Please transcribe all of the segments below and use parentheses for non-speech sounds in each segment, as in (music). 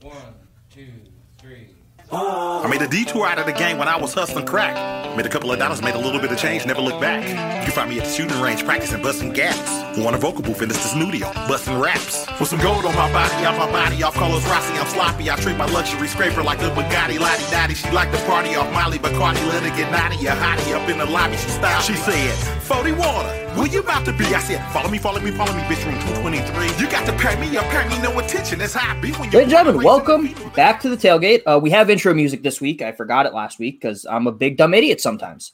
One, two. I made a detour out of the game when I was hustling crack. Made a couple of dollars, made a little bit of change, never looked back. You can find me at the shooting range practicing busting gaps. Want a vocal booth in this studio, busting raps. With some gold on my body, off my body, off Carlos Rossi, I'm sloppy. I treat my luxury scraper like a Bugatti, Lottie Dottie. She like the party off Molly Bacardi, let her get naughty, a hottie up in the lobby. She style. She said, 40 water, where you about to be? I said, follow me, follow me, follow me, bitch, room 223. You got to pay me up, pay me no attention. That's how I be when you. Ladies and gentlemen, welcome back to the tailgate. Uh, we have intro music this week. I forgot it last week because I'm a big dumb idiot sometimes.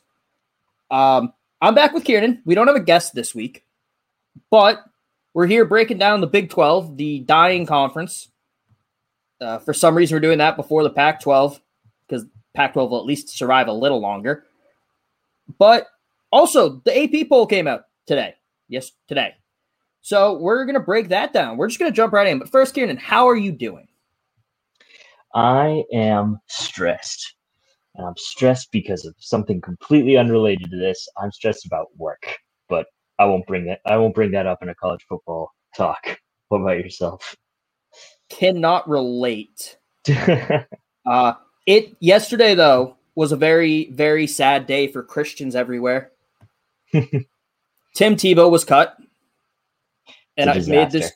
Um, I'm back with Kieran. We don't have a guest this week, but we're here breaking down the Big 12, the dying conference. Uh, for some reason, we're doing that before the Pac 12 because Pac 12 will at least survive a little longer. But also, the AP poll came out today. Yes, today. So we're going to break that down. We're just going to jump right in. But first, Kieran, how are you doing? I am stressed. And I'm stressed because of something completely unrelated to this. I'm stressed about work, but I won't bring that I won't bring that up in a college football talk. What about yourself? Cannot relate. (laughs) uh it yesterday though was a very very sad day for Christians everywhere. (laughs) Tim Tebow was cut. And I've made this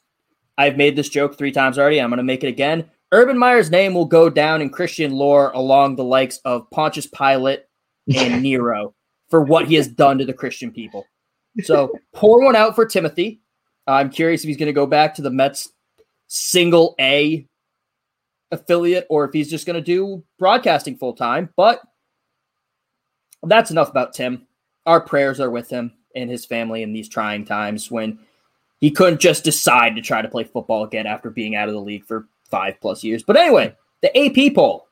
I've made this joke 3 times already. I'm going to make it again. Urban Meyer's name will go down in Christian lore along the likes of Pontius Pilate and (laughs) Nero for what he has done to the Christian people. So pour one out for Timothy. I'm curious if he's going to go back to the Mets single A affiliate or if he's just going to do broadcasting full time. But that's enough about Tim. Our prayers are with him and his family in these trying times when he couldn't just decide to try to play football again after being out of the league for five plus years. But anyway, the AP poll.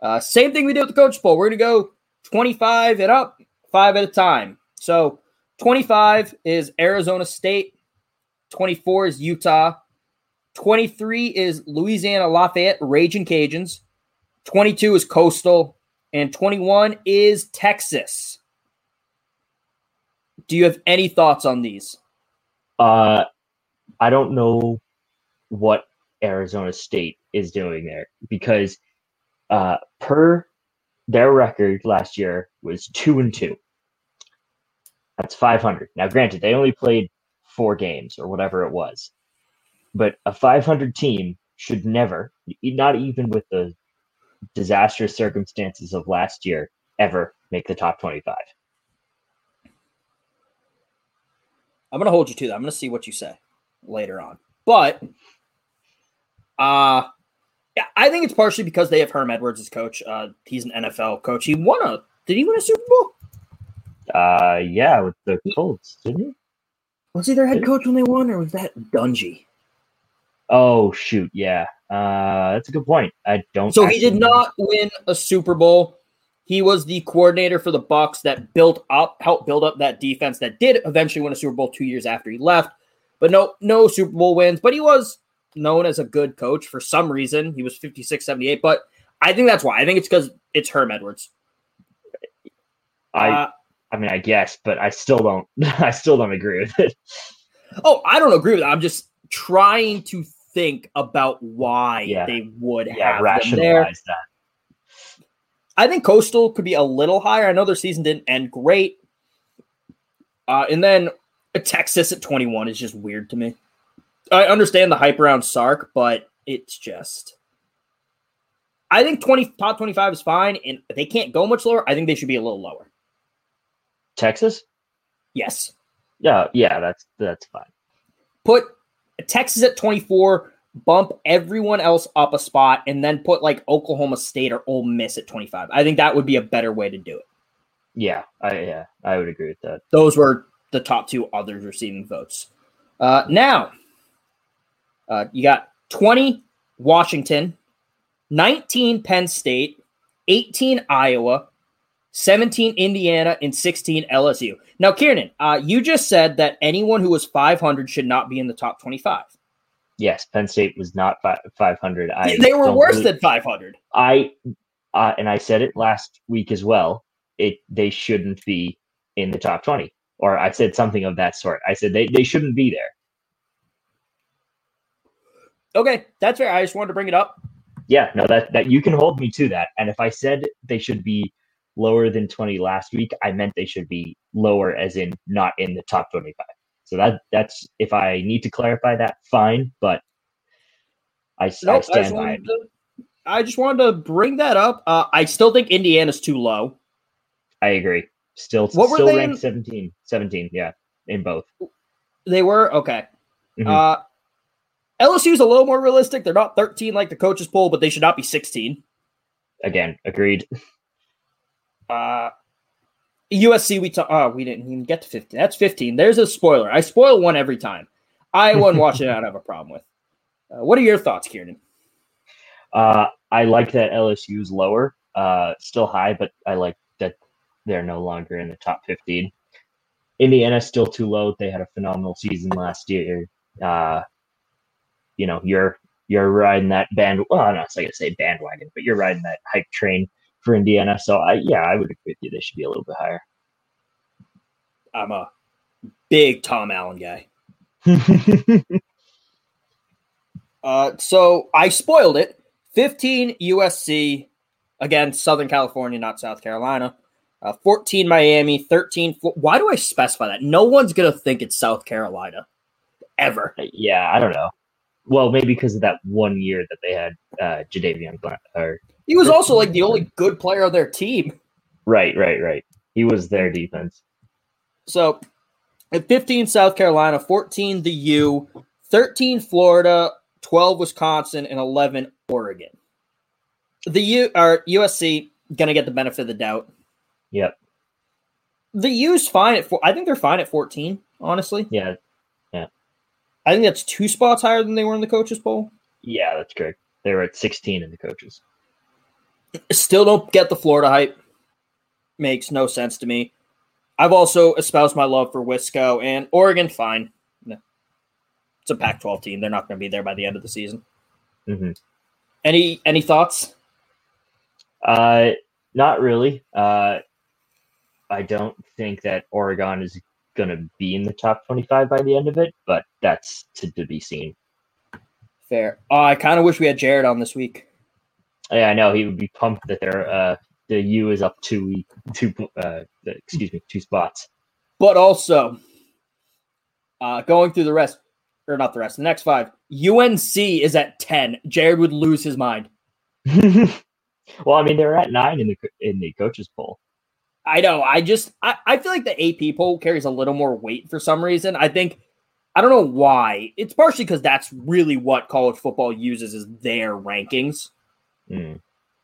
Uh, same thing we did with the coach poll. We're going to go 25 and up, five at a time. So 25 is Arizona State, 24 is Utah, 23 is Louisiana Lafayette Raging Cajuns, 22 is Coastal, and 21 is Texas. Do you have any thoughts on these? Uh, I don't know what Arizona State is doing there because uh, per their record last year was two and two. That's 500. Now, granted, they only played four games or whatever it was, but a 500 team should never, not even with the disastrous circumstances of last year, ever make the top 25. I'm going to hold you to that. I'm going to see what you say later on. But uh yeah, I think it's partially because they have Herm Edwards as coach. Uh he's an NFL coach. He won a did he win a Super Bowl? Uh yeah, with the Colts, didn't he? Was he their head coach when they won, or was that Dungy? Oh shoot, yeah. Uh that's a good point. I don't So he did not win a Super Bowl. He was the coordinator for the Bucs that built up, helped build up that defense that did eventually win a Super Bowl two years after he left. But no, no Super Bowl wins. But he was known as a good coach for some reason. He was 56, 78. But I think that's why. I think it's because it's Herm Edwards. I uh, I mean I guess, but I still don't (laughs) I still don't agree with it. Oh, I don't agree with it. I'm just trying to think about why yeah. they would yeah, have rationalize that. I think Coastal could be a little higher. I know their season didn't end great. Uh, and then Texas at 21 is just weird to me. I understand the hype around Sark, but it's just. I think 20 top 25 is fine, and they can't go much lower. I think they should be a little lower. Texas? Yes. Yeah, yeah, that's that's fine. Put Texas at 24, bump everyone else up a spot, and then put like Oklahoma State or Ole Miss at 25. I think that would be a better way to do it. Yeah, I yeah, I would agree with that. Those were the top two others receiving votes. Uh, now, uh, you got 20 Washington, 19 Penn State, 18 Iowa, 17 Indiana, and 16 LSU. Now, Kieran, uh, you just said that anyone who was 500 should not be in the top 25. Yes, Penn State was not 500. I they were worse than 500. I uh, and I said it last week as well. It they shouldn't be in the top 20 or I said something of that sort. I said they, they shouldn't be there. Okay, that's fair. I just wanted to bring it up. Yeah, no, that that you can hold me to that. And if I said they should be lower than 20 last week, I meant they should be lower as in not in the top 25. So that that's if I need to clarify that, fine, but I, nope, I stand I by it. To, I just wanted to bring that up. Uh, I still think Indiana's too low. I agree. Still, what were still they ranked in? 17, 17, yeah, in both. They were okay. Mm-hmm. Uh, LSU's a little more realistic. They're not 13 like the coaches poll, but they should not be 16. Again, agreed. Uh, USC, we talk. Oh, we didn't even get to 15. That's 15. There's a spoiler. I spoil one every time. Iowa and Washington, I don't have a problem with. Uh, what are your thoughts, Kieran? Uh, I like that LSU's lower, uh, still high, but I like that they're no longer in the top 15. Indiana's still too low. They had a phenomenal season last year. Uh, you know, you're you're riding that band. Well, I'm not going to say bandwagon, but you're riding that hype train for Indiana. So I, yeah, I would agree with you. They should be a little bit higher. I'm a big Tom Allen guy. (laughs) uh, so I spoiled it. 15 USC again, Southern California, not South Carolina. Uh, 14 Miami, 13. Why do I specify that? No one's going to think it's South Carolina ever. Yeah, I don't know. Well, maybe because of that one year that they had uh, Jadeveon Or he was also like the only good player on their team. Right, right, right. He was their defense. So at 15, South Carolina, 14, the U, 13, Florida, 12, Wisconsin, and 11, Oregon. The U or USC gonna get the benefit of the doubt. Yep. The U's fine at four. I think they're fine at 14, honestly. Yeah. I think that's two spots higher than they were in the coaches poll. Yeah, that's correct. They were at 16 in the coaches. Still don't get the Florida hype. Makes no sense to me. I've also espoused my love for Wisco and Oregon. Fine, it's a Pac-12 team. They're not going to be there by the end of the season. Mm-hmm. Any any thoughts? Uh, not really. Uh, I don't think that Oregon is going to be in the top 25 by the end of it, but that's to, to be seen. Fair. Oh, I kind of wish we had Jared on this week. Yeah, I know he would be pumped that they're uh, the U is up two two uh, excuse me two spots. But also, uh, going through the rest or not the rest, the next five. UNC is at ten. Jared would lose his mind. (laughs) well, I mean they're at nine in the in the coaches poll. I know. I just I, I feel like the AP poll carries a little more weight for some reason. I think I don't know why. It's partially because that's really what college football uses as their rankings. Mm.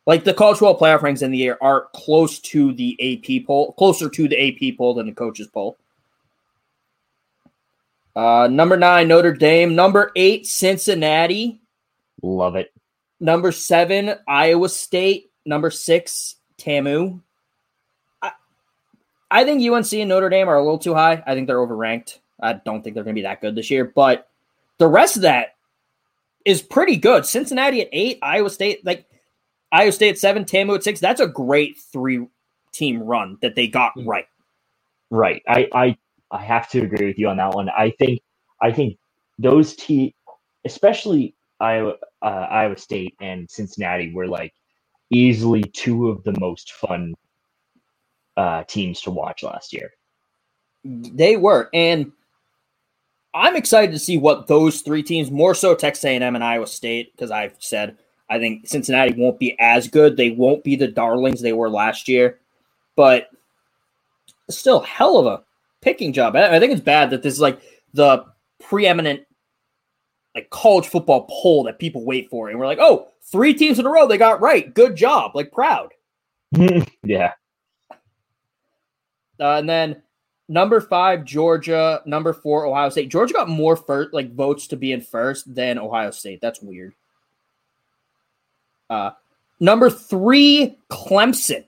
Like the college football playoff ranks in the year are close to the AP poll, closer to the AP poll than the coaches poll. Uh, number nine, Notre Dame. Number eight, Cincinnati. Love it. Number seven, Iowa State. Number six, TAMU. I, think UNC and Notre Dame are a little too high. I think they're overranked. I don't think they're going to be that good this year. But the rest of that is pretty good. Cincinnati at eight, Iowa State, like Iowa State at seven, TAMU at six. That's a great three team run that they got mm. right. Right. I, I I have to agree with you on that one. I think I think those teams, especially Iowa, uh, Iowa State and Cincinnati, were like easily two of the most fun uh, teams to watch last year. They were, and I'm excited to see what those three teams, more so Texas A&M and Iowa State, because I've said I think Cincinnati won't be as good. They won't be the darlings they were last year, but still hell of a picking job. I think it's bad that this is like the preeminent like college football poll that people wait for, and we're like, oh, three teams in a row they got right. Good job, like proud. (laughs) yeah. Uh, and then number five, Georgia. Number four, Ohio State. Georgia got more first like votes to be in first than Ohio State. That's weird. Uh, number three, Clemson.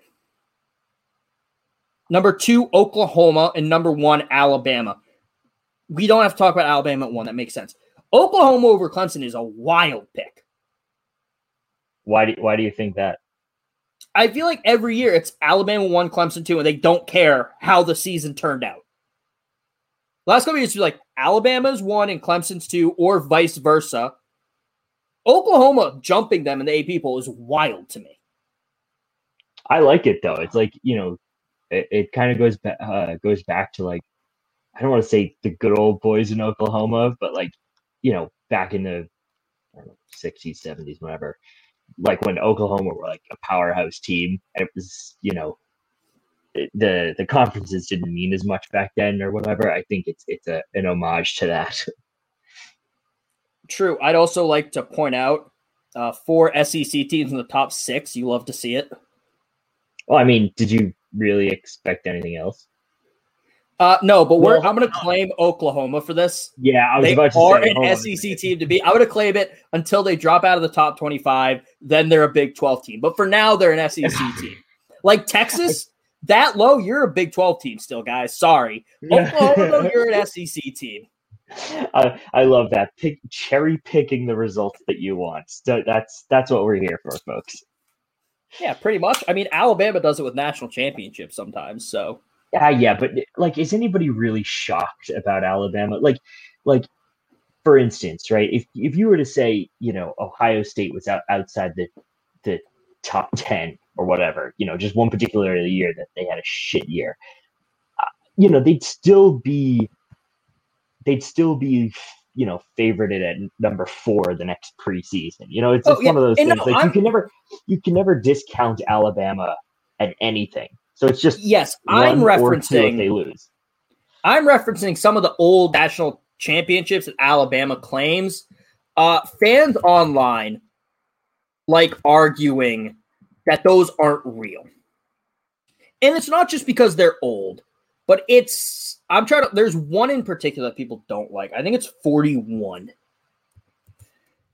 Number two, Oklahoma, and number one, Alabama. We don't have to talk about Alabama at one. That makes sense. Oklahoma over Clemson is a wild pick. Why do Why do you think that? I feel like every year it's Alabama one, Clemson two, and they don't care how the season turned out. Last couple years, like Alabama's one and Clemson's two, or vice versa. Oklahoma jumping them in the AP poll is wild to me. I like it though. It's like you know, it, it kind of goes back uh, goes back to like I don't want to say the good old boys in Oklahoma, but like you know, back in the sixties, seventies, whatever. Like when Oklahoma were like a powerhouse team, and it was you know the the conferences didn't mean as much back then or whatever. I think it's it's a, an homage to that. True. I'd also like to point out uh, four SEC teams in the top six. You love to see it. Well, I mean, did you really expect anything else? Uh, no, but we're, I'm going to claim Oklahoma for this. Yeah, I was they about to are say, an SEC team to be. I would have claimed it until they drop out of the top 25. Then they're a Big 12 team. But for now, they're an SEC (laughs) team. Like Texas, that low, you're a Big 12 team still, guys. Sorry. (laughs) Oklahoma, though, you're an SEC team. I, I love that pick cherry picking the results that you want. So that's that's what we're here for, folks. Yeah, pretty much. I mean, Alabama does it with national championships sometimes. So yeah, yeah, but like, is anybody really shocked about Alabama? Like, like for instance, right? If if you were to say, you know, Ohio State was out, outside the the top (laughs) ten or whatever, you know, just one particular year that they had a shit year, uh, you know, they'd still be they'd still be you know favorited at number four the next preseason. You know, it's, Oh, it's yeah, one of those and things no, like you I'm- can never you can never discount Alabama at anything. So it's just yes, I'm or two if referencing. they lose. I'm referencing some of the old national championships that Alabama claims. Uh, fans online like arguing that those aren't real. And it's not just because they're old, but it's I'm trying to there's one in particular that people don't like. I think it's 41.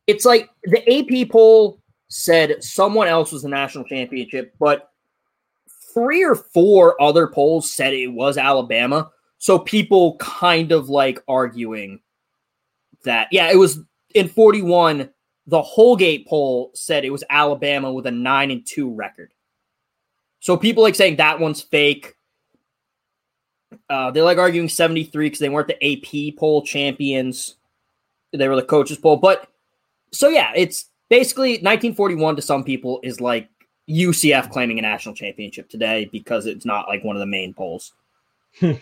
It's like the AP poll said someone else was the national championship, but three or four other polls said it was Alabama. So people kind of like arguing that, yeah, it was in 41. The Houlgate poll said it was Alabama with a nine and two record. So people like saying that one's fake. Uh, they like arguing 73 because they weren't the AP poll champions. They were the coaches poll. But so yeah, it's basically 1941 to some people is like UCF claiming a national championship today because it's not like one of the main polls. (laughs) I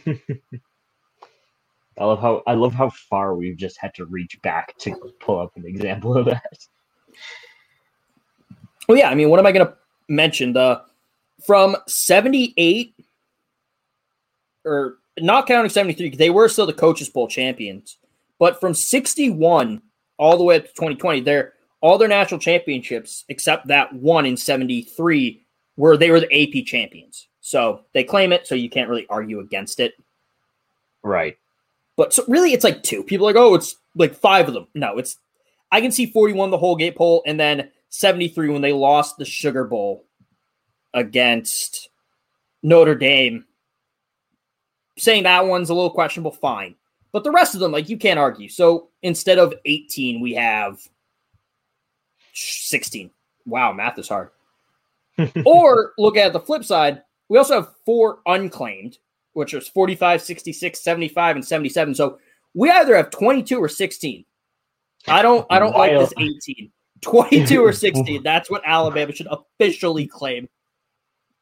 love how I love how far we've just had to reach back to pull up an example of that. Well, yeah, I mean, what am I going to mention? The from 78 or not counting 73, they were still the coaches poll champions. But from 61 all the way up to 2020, they're all their national championships except that one in 73 where they were the AP champions. So they claim it, so you can't really argue against it. Right. But so really, it's like two. People like, oh, it's like five of them. No, it's I can see 41 the Houlgate poll, and then 73 when they lost the Sugar Bowl against Notre Dame. Saying that one's a little questionable, fine. But the rest of them, like you can't argue. So instead of 18, we have 16. Wow, math is hard. (laughs) or look at the flip side, we also have four unclaimed, which is 45, 66, 75, and 77. So we either have 22 or 16. I don't I don't like this 18. (laughs) 22 or 16. (laughs) That's what Alabama should officially claim.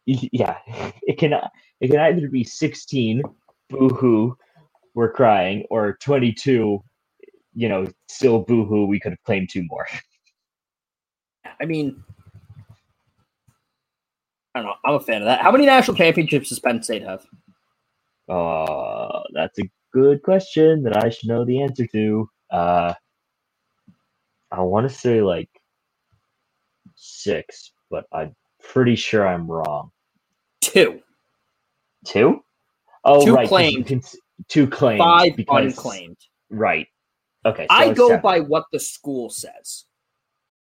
Yeah, it can it can either be sixteen, boo hoo, we're crying, or twenty two, you know, still boo hoo, we could have claimed two more. I mean, I don't know. I'm a fan of that. How many national championships does Penn State have? Uh, that's a good question that I should know the answer to. Uh, I want to say like six, but I'm pretty sure I'm wrong. Two. Two? Oh, Two right. claimed. can two claimed. Five because, unclaimed. Right. Okay. so I go seven. by what the school says.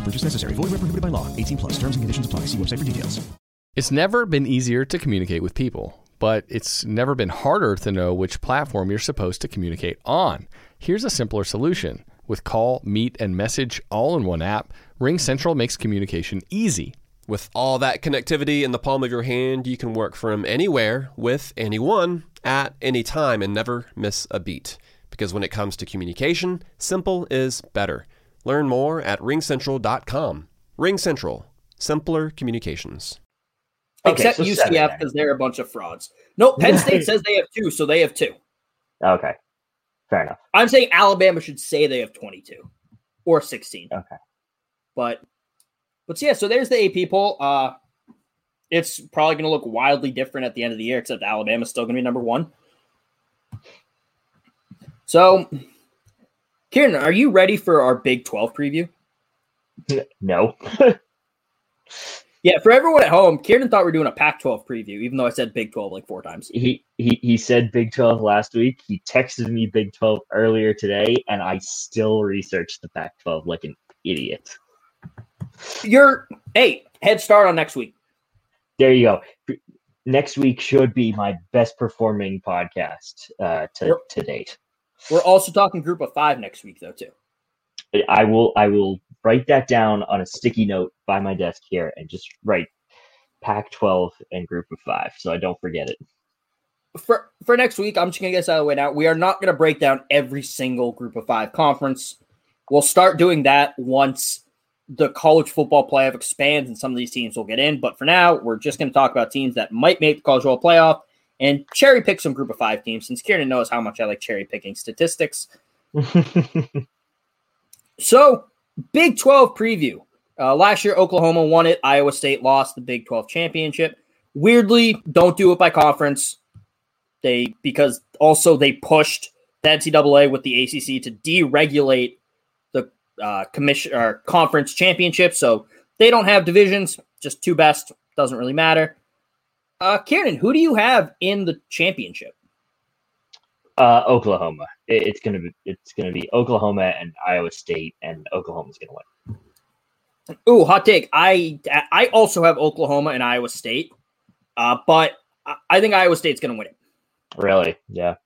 No purchase necessary. Void where prohibited by law. 18 plus. Terms and conditions apply. See website for details. It's never been easier to communicate with people, but it's never been harder to know which platform you're supposed to communicate on. Here's a simpler solution. With call, meet, and message all in one app, RingCentral makes communication easy. With all that connectivity in the palm of your hand, you can work from anywhere with anyone at any time and never miss a beat. Because when it comes to communication, simple is better. Learn more at ringcentral.com. RingCentral, simpler communications. Okay, Except so UCF because they're a bunch of frauds. Nope, Penn (laughs) State says they have two, so they have two. Okay, fair enough. I'm saying Alabama should say they have 22 or 16. Okay, but but yeah, so there's the AP poll. Uh, it's probably going to look wildly different at the end of the year, except Alabama's still going to be number one. So, Kieran, are you ready for our Big 12 preview? No. Yeah, for everyone at home, Kieran thought we are doing a Pac-12 preview, even though I said Big 12 like four times. He he he said Big 12 last week. He texted me Big 12 earlier today, and I still researched the Pac-12 like an idiot. You're hey, head start on next week. There you go. Next week should be my best performing podcast uh, to to date. We're also talking Group of Five next week, though, too. I will I will write that down on a sticky note by my desk here and just write Pac 12 and group of five so I don't forget it. For for next week, I'm just gonna get this out of the way now. We are not gonna break down every single group of five conference. We'll start doing that once the college football playoff expands and some of these teams will get in. But for now, we're just gonna talk about teams that might make the college football playoff and cherry pick some group of five teams since Kieran knows how much I like cherry picking statistics. (laughs) so Big 12 preview. Uh, last year, Oklahoma won it. Iowa State lost the Big 12 championship. Weirdly, don't do it by conference. They because also they pushed the NCAA with the ACC to deregulate the uh, commission or conference championship. So they don't have divisions. Just two best doesn't really matter. Uh, Kieran, who do you have in the championship? Uh, Oklahoma. It, it's gonna be it's gonna be Oklahoma and Iowa State, and Oklahoma's gonna win. Ooh, hot take. I I also have Oklahoma and Iowa State, uh, but I think Iowa State's gonna win it. Really? Yeah.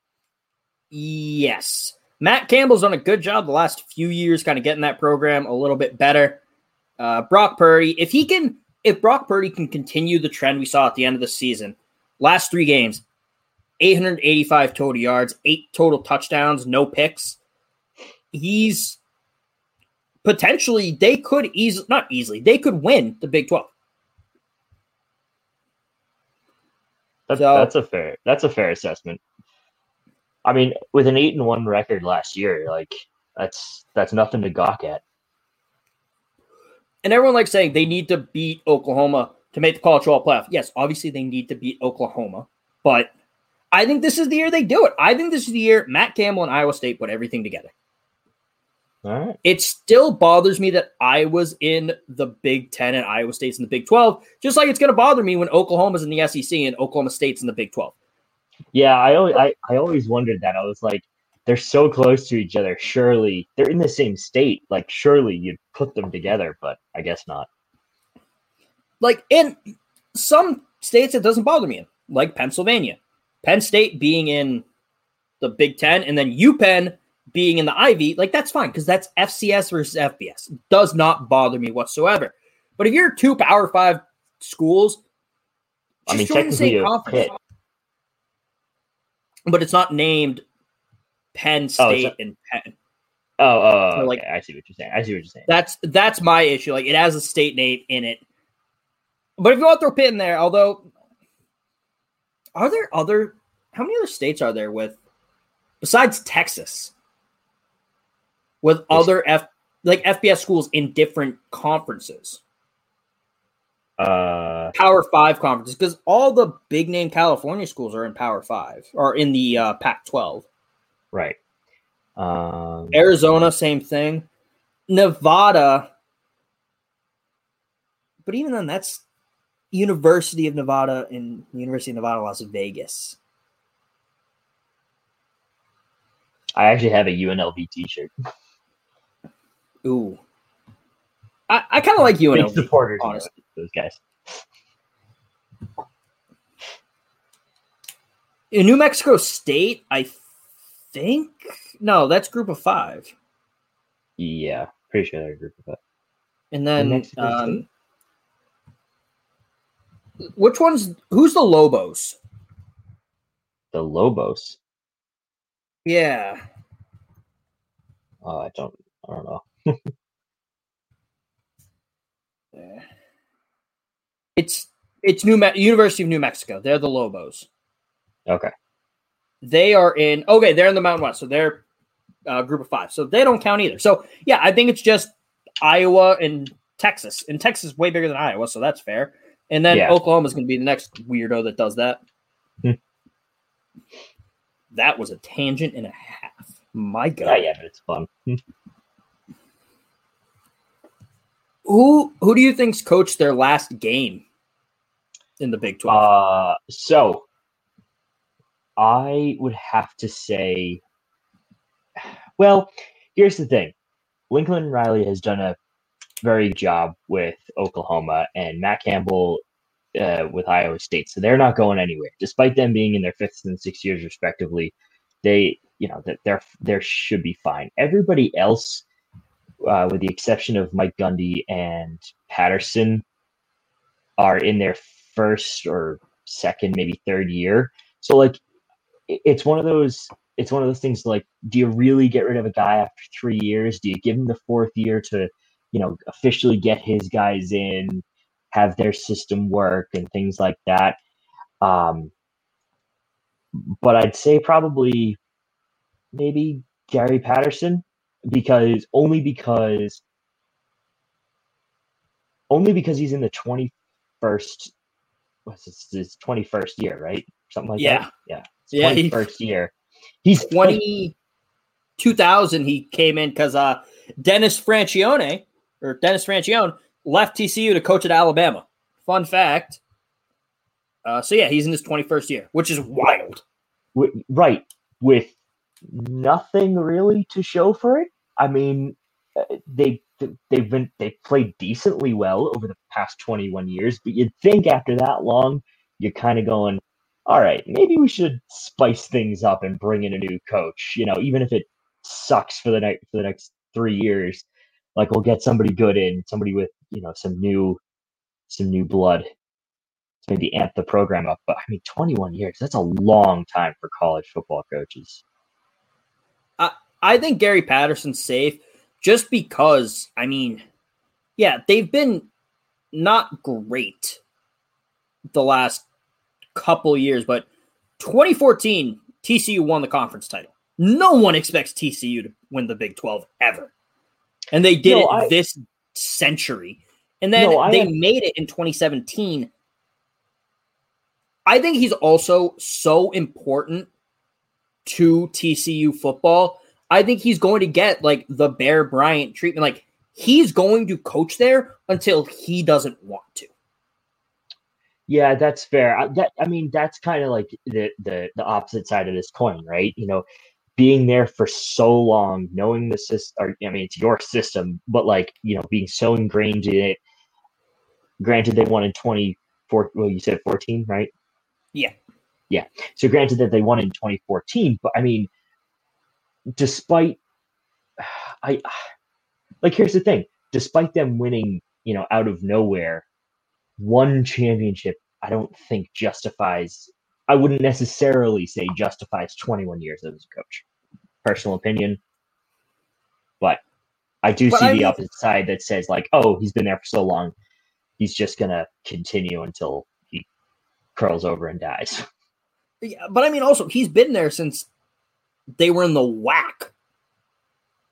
Yes. Matt Campbell's done a good job the last few years, kind of getting that program a little bit better. Uh, Brock Purdy, if he can, if Brock Purdy can continue the trend we saw at the end of the season, last three games, 885 total yards, eight total touchdowns, no picks. He's potentially they could easily not easily they could win the Big Twelve. That's, so, that's a fair that's a fair assessment. I mean, with an eight and one record last year, like that's that's nothing to gawk at. And everyone likes saying they need to beat Oklahoma to make the college football playoff. Yes, obviously they need to beat Oklahoma, but I think this is the year they do it. I think this is the year Matt Campbell and Iowa State put everything together. All right. It still bothers me that I was in the Big Ten and Iowa State's in the Big 12, just like it's going to bother me when Oklahoma's in the SEC and Oklahoma State's in the Big 12. Yeah, I always, I, I always wondered that. I was like, they're so close to each other. Surely they're in the same state. Like, surely you'd put them together, but I guess not. Like, in some states, it doesn't bother me, like Pennsylvania. Penn State being in the Big Ten and then UPenn being in the Ivy, like that's fine because that's FCS versus FBS. does not bother me whatsoever. But if you're two Power Five schools, I mean, technically a Pitt. but it's not named Penn oh, State oh, and Penn. Oh, oh, so like okay. I see what you're saying. I see what you're saying. That's that's my issue. Like it has a state name in it. But if you want to throw Pitt in there, although are there other? How many other states are there with besides Texas? With other F like FBS schools in different conferences. Uh, Power Five conferences because all the big name California schools are in Power Five or in the uh, Pac twelve. Right. Um, Arizona, same thing. Nevada, but even then, that's University of Nevada and University of Nevada, Las Vegas. I actually have a UNLV T-shirt. Ooh, I, I kind of like UNLV. Big supporters, honestly. those guys. In New Mexico State, I think no, that's Group of Five. Yeah, pretty sure they're a group of that. And then, um, which one's who's the Lobos? The Lobos. Yeah, Oh, I don't. I don't know. (laughs) it's it's New Me- University of New Mexico. They're the Lobos. Okay. They are in okay. They're in the Mountain West, so they're uh, Group of Five. So they don't count either. So yeah, I think it's just Iowa and Texas. And Texas is way bigger than Iowa, so that's fair. And then Yeah. is going to be the next weirdo that does that. Hmm. that was a tangent and a half. My God. Yeah, yeah, but it's fun. Who who do you think's coached their last game in the Big Twelve? Uh, so I would have to say, (sighs) well, here's the thing: Lincoln Riley has done a very good job with Oklahoma, and Matt Campbell uh, with Iowa State. So they're not going anywhere, despite them being in their fifth and sixth years respectively. They, you know, that they're they should be fine. Everybody else, uh, with the exception of Mike Gundy and Patterson, are in their first or second, maybe third year. So like, it's one of those. It's one of those things. Like, do you really get rid of a guy after three years? Do you give him the fourth year to, you know, officially get his guys in, have their system work, and things like that? Um, but I'd say probably maybe Gary Patterson because only because only because he's in the 21st what's his 21st year, right? Something like Yeah. that. Yeah. Yeah, he- 21st year. He's 20, 2000 he came in because uh, Dennis Franchione or Dennis Franchione left TCU to coach at Alabama. Fun fact. Uh, so yeah, he's in his 21st year, which is wild. wi- right with nothing really to show for it. I mean, uh, they they've been they played decently well over the past 21 years, but you'd think after that long, you're kind of going, all right, maybe we should spice things up and bring in a new coach. You know, even if it sucks for the next for the next three years, like we'll get somebody good in, somebody with you know some new some new blood to maybe amp the program up. But I mean, 21 years, that's a long time for college football coaches. I, I think Gary Patterson's safe just because, I mean, yeah, they've been not great the last couple years, but 2014, TCU won the conference title. No one expects TCU to win the Big 12 ever. And they did No, it I- this century. And then No, they am- made it in 2017. I think he's also so important to TCU football. I think he's going to get like the Bear Bryant treatment. Like he's going to coach there until he doesn't want to. Yeah, that's fair. I, that I mean, that's kind of like the the the opposite side of this coin, right? You know, being there for so long, knowing the system, or I mean, it's your system, but like you know, being so ingrained in it. Granted, they won in twenty four. Well, you said fourteen, right? Yeah. Yeah. So granted that they won in 2014, but I mean, despite (sighs) I (sighs) like here's the thing, despite them winning, you know, out of nowhere, one championship, I don't think justifies I wouldn't necessarily say justifies 21 years as a coach. Personal opinion. But I do But see I the mean- opposite side that says like, oh, he's been there for so long, he's just gonna continue until he curls over and dies. Yeah, but I mean, also he's been there since they were in the WAC.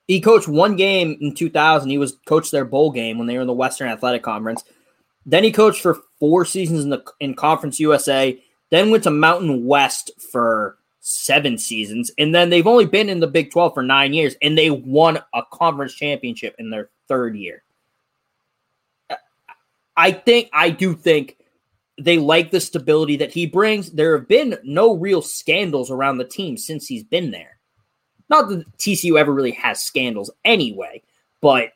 He coached one game in 2000. He was coached their bowl game when they were in the Western Athletic Conference. Then he coached for four seasons in the in Conference USA. Then went to Mountain West for seven seasons, and then they've only been in the Big Twelve for nine years, and they won a conference championship in their third year. I think I do think they like the stability that he brings. There have been no real scandals around the team since he's been there. Not that TCU ever really has scandals anyway, but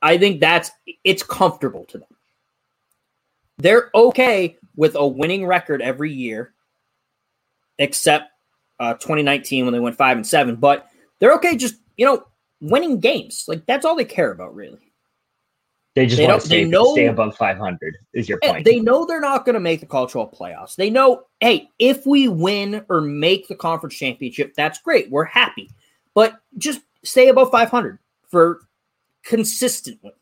I think that's it's comfortable to them. They're okay with a winning record every year, except uh, 2019 when they went five and seven. But they're okay just you know winning games. Like that's all they care about, really. They just they want to stay, know, stay above 500. Is your point? They know they're not going to make the college playoffs. They know, hey, if we win or make the conference championship, that's great. We're happy, but just stay above 500 for consistently.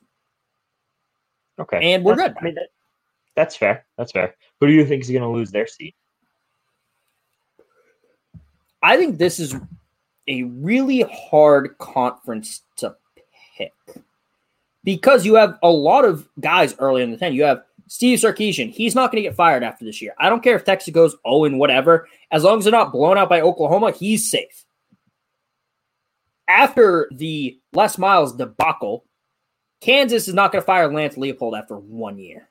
Okay, and we're that's, good. I mean, that, that's fair. That's fair. Who do you think is going to lose their seat? I think this is a really hard conference to pick because you have a lot of guys early in the 10. You have Steve Sarkisian. He's not going to get fired after this year. I don't care if Texas goes 0 and whatever. As long as they're not blown out by Oklahoma, he's safe. After the Les Miles debacle, Kansas is not going to fire Lance Leipold after one year.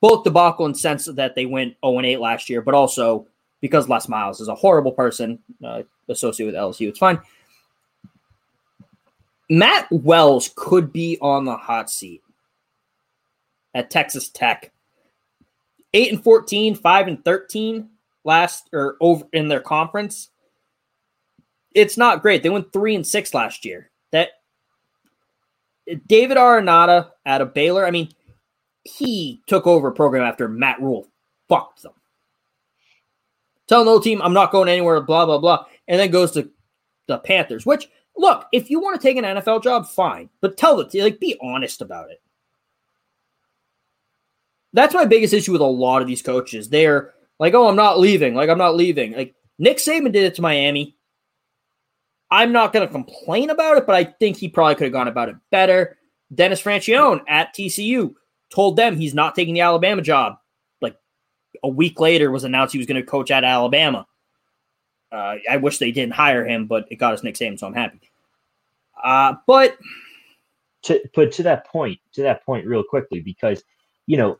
Both debacle in sense that they went 0 and 8 last year, but also because Les Miles is a horrible person uh, associated with LSU. It's fine. Matt Wells could be on the hot seat at Texas Tech. 8 and 14, 5 and 13 last or over in their conference. It's not great. They went 3 and 6 last year. That David Aranada out of Baylor, I mean, he took over a program after Matt Rhule fucked them. Tell the whole team, I'm not going anywhere, blah, blah, blah. And then goes to the Panthers, which – look, if you want to take an NFL job, fine, but tell the team, like be honest about it. That's my biggest issue with a lot of these coaches. They're like, "Oh, I'm not leaving." Like, I'm not leaving. Like Nick Saban did it to Miami. I'm not going to complain about it, but I think he probably could have gone about it better. Dennis Franchione at TCU told them he's not taking the Alabama job. Like a week later, was announced he was going to coach at Alabama. Uh, I wish they didn't hire him, but it got us Nick Saban, so I'm happy. Uh, but to but to that point, to that point, real quickly, because you know,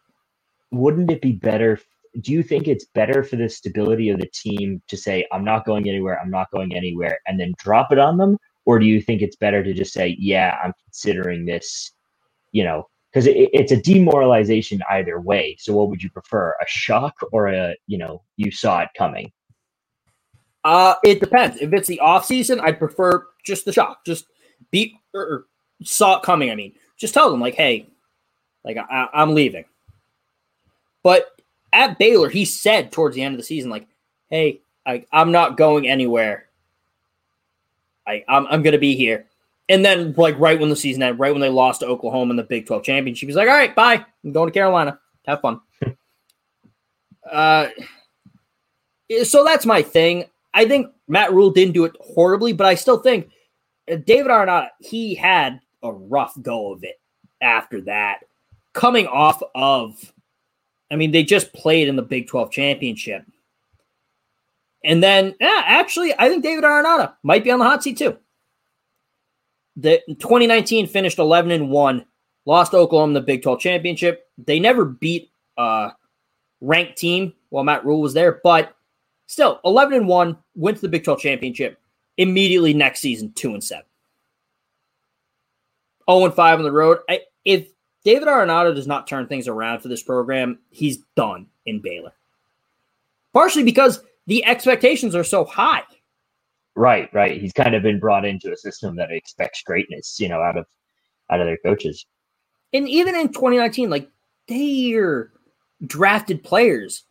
wouldn't it be better? Do you think it's better for the stability of the team to say, "I'm not going anywhere. I'm not going anywhere," and then drop it on them, or do you think it's better to just say, "Yeah, I'm considering this," you know, because it, it's a demoralization either way. So, what would you prefer, a shock or a you know you saw it coming? Uh, it depends. If it's the off season, I'd prefer just the shock. Just be or, or saw it coming. I mean, just tell them like, hey, like I, I'm leaving. But at Baylor, he said towards the end of the season, like, hey, I, I'm not going anywhere. I, I'm, I'm going to be here. And then, like, right when the season ended, right when they lost to Oklahoma in the Big 12 championship, he's like, all right, bye. I'm going to Carolina. Have fun. (laughs) uh, so that's my thing. I think Matt Rhule didn't do it horribly, but I still think David Aranada, he had a rough go of it after that. Coming off of, I mean, they just played in the Big 12 championship. And then, yeah, actually, I think David Aranada might be on the hot seat too. The 2019 finished 11 and 1, lost Oklahoma the Big 12 championship. They never beat a ranked team while Matt Rhule was there, but still 11 and 1, went to the Big 12 championship immediately next season, 2 and 7. 0 and 5 on the road. I, if David Aranada does not turn things around for this program, he's done in Baylor. Partially because the expectations are so high. Right, right. He's kind of been brought into a system that expects greatness, you know, out of out of their coaches. And even in 2019, like their drafted players,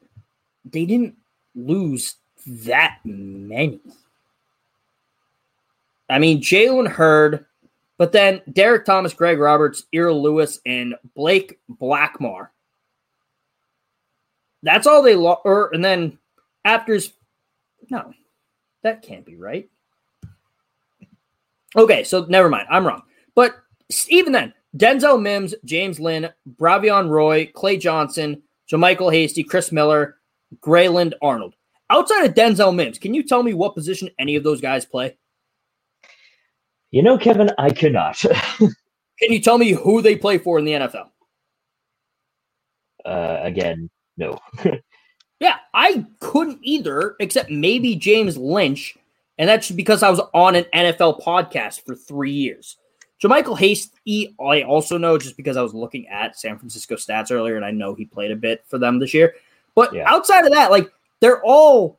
they didn't lose that many. I mean, Jalen Hurd, but then Derek Thomas, Greg Roberts, Errol Lewis, and Blake Blackmar. That's all they lost. Or and then after's no, that can't be right. Okay, so never mind. I'm wrong. But even then, Denzel Mims, James Lynn, Bravvion Roy, Clay Johnston, JaMycal Hasty, Chris Miller, Grayland Arnold. Outside of Denzel Mims, can you tell me what position any of those guys play? You know, Kevin, I cannot. (laughs) can you tell me who they play for in the NFL? Uh, again, no. (laughs) yeah, I couldn't either, except maybe James Lynch, and that's because I was on an NFL podcast for three years. JaMycal Hasty, I also know just because I was looking at San Francisco stats earlier, and I know he played a bit for them this year. But yeah. outside of that, like they're all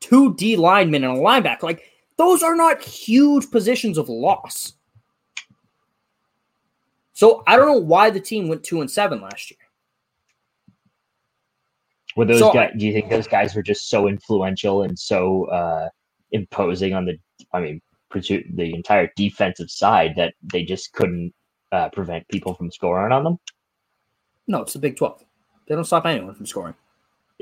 two D linemen, and a linebacker. Like, those are not huge positions of loss. So I don't know why the team went two and seven last year. Were those so, guys? Do you think those guys were just so influential and so uh, imposing on the? I mean, the entire defensive side that they just couldn't uh, prevent people from scoring on them. No, it's the Big Twelve. They don't stop anyone from scoring.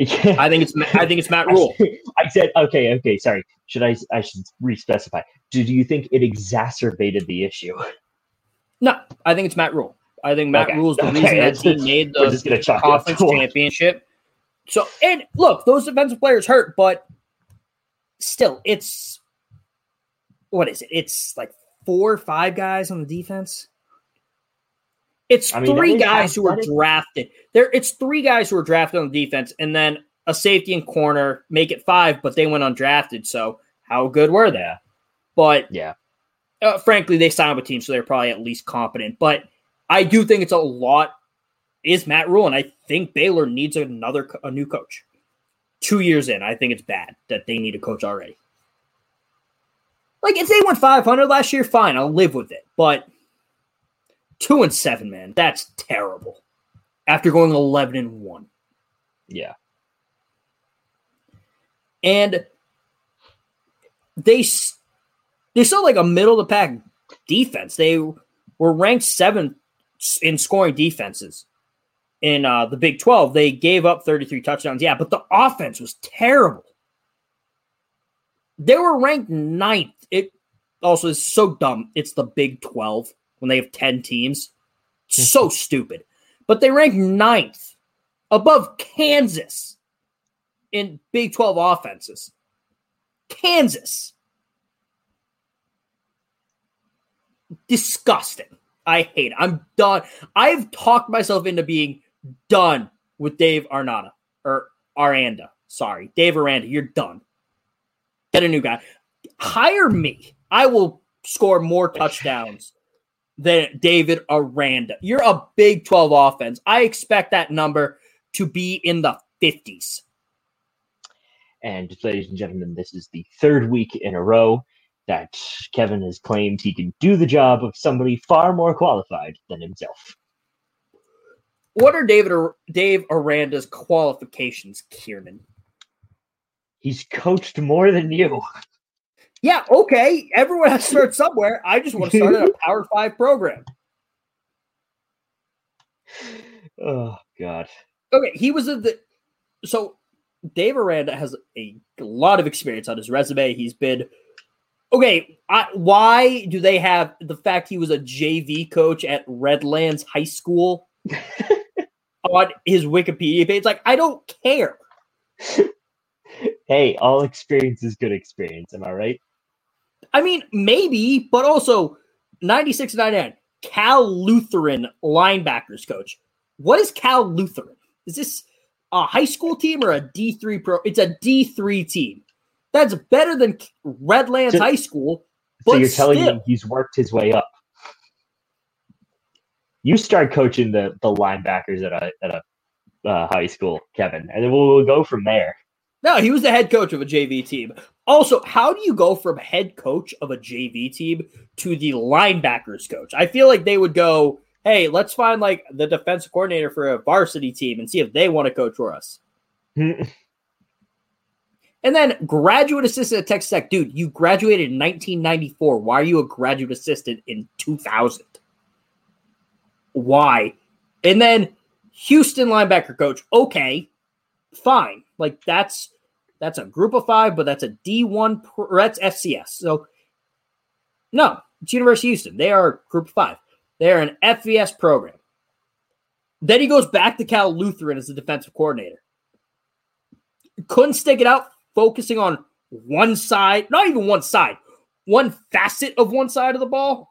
I think it's I think it's Matt (laughs) Rhule. I said okay, okay. Sorry. Should I? I should re-specify. Do you think it exacerbated the issue? No, I think it's Matt Rhule. I think Matt okay. Rhule is the okay. reason that (laughs) team made the conference championship. So, and look, those defensive players hurt, but still, it's what is it? It's like four or five guys on the defense. It's I mean, three guys who are drafted. There, it's three guys who are drafted on the defense, and then a safety and corner make it five, but they went undrafted. So how good were they? But yeah, uh, frankly, they signed with teams, so they're probably at least competent. But I do think it's a lot is Matt Rhule, and I think Baylor needs another a new coach. Two years in, I think it's bad that they need a coach already. Like if they went 500 last year, fine, I'll live with it. But two and seven, man, that's terrible. After going 11 and one, yeah, and they they saw like a middle of the pack defense. They were ranked seventh in scoring defenses in uh, the Big 12, they gave up 33 touchdowns. Yeah, but the offense was terrible. They were ranked ninth. It also is so dumb. It's the Big 12 when they have 10 teams. Mm-hmm. So stupid. But they rank ninth above Kansas in Big 12 offenses. Kansas. Disgusting. I hate it. I'm done. I've talked myself into being done with Dave Arnada or Aranda. Sorry, Dave Aranda, you're done. Get a new guy. Hire me. I will score more touchdowns than David Aranda. You're a Big 12 offense. I expect that number to be in the 50s. And ladies and gentlemen, this is the third week in a row that Kevin has claimed he can do the job of somebody far more qualified than himself. What are David Dave Aranda's qualifications, Kiernan? He's coached more than you. Yeah, okay. Everyone has to start somewhere. I just want to start at a (laughs) Power Five program. Oh God. Okay, he was a the so Dave Aranda has a lot of experience on his resume. He's been okay. I, why do they have the fact he was a JV coach at Redlands High School? (laughs) on his Wikipedia page. Like, I don't care. (laughs) hey, all experience is good experience. Am I right? I mean, maybe, but also 96 99, Cal Lutheran linebackers coach. What is Cal Lutheran? Is this a high school team or a D3 pro? It's a D3 team. That's better than Redlands so, High School. so you're telling still. me he's worked his way up. You start coaching the the linebackers at a at a uh, high school, Kevin, and then we'll, we'll go from there. No, he was the head coach of a JV team. Also, how do you go from head coach of a JV team to the linebackers coach? I feel like they would go, hey, let's find like the defensive coordinator for a varsity team and see if they want to coach for us. Hmm. and then graduate assistant at Texas Tech. Dude, you graduated in 1994. Why are you a graduate assistant in 2000? Why? And then Houston linebacker coach. Okay, fine. Like that's that's a group of five, but that's a D1, that's FCS. So, no, it's University of Houston. They are group five. They're an FBS program. Then he goes back to Cal Lutheran as the defensive coordinator. Couldn't stick it out, focusing on one side, not even one side, one facet of one side of the ball.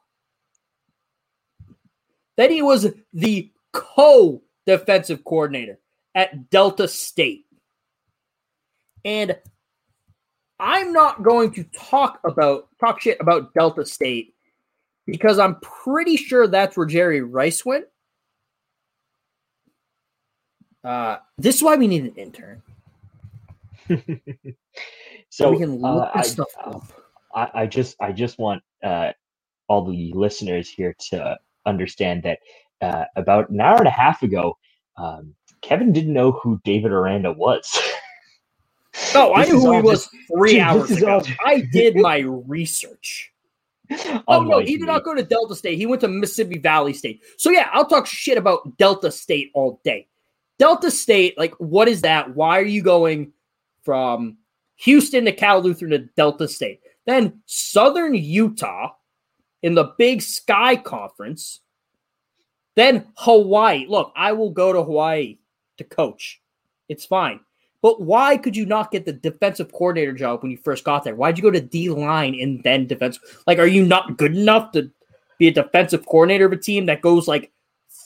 Then he was the co defensive coordinator at Delta State. And I'm not going to talk about talk shit about Delta State because I'm pretty sure that's where Jerry Rice went. Uh, this is why we need an intern. (laughs) so we can look uh, stuff I, up. I, I, just I just want uh, all the listeners here to understand that uh, about an hour and a half ago, um, Kevin didn't know who David Aranda was. (laughs) No, I knew who he was three hours ago. I (laughs) did my research. Oh no, he did not go to Delta State. He went to Mississippi Valley State. So yeah, I'll talk shit about Delta State all day. Delta State, like, what is that? Why are you going from Houston to Cal Lutheran to Delta State? Then Southern Utah in the Big Sky Conference. Then Hawaii. Look, I will go to Hawaii to coach. It's fine. But why could you not get the defensive coordinator job when you first got there? Why'd you go to D line and then defense? Like, are you not good enough to be a defensive coordinator of a team that goes like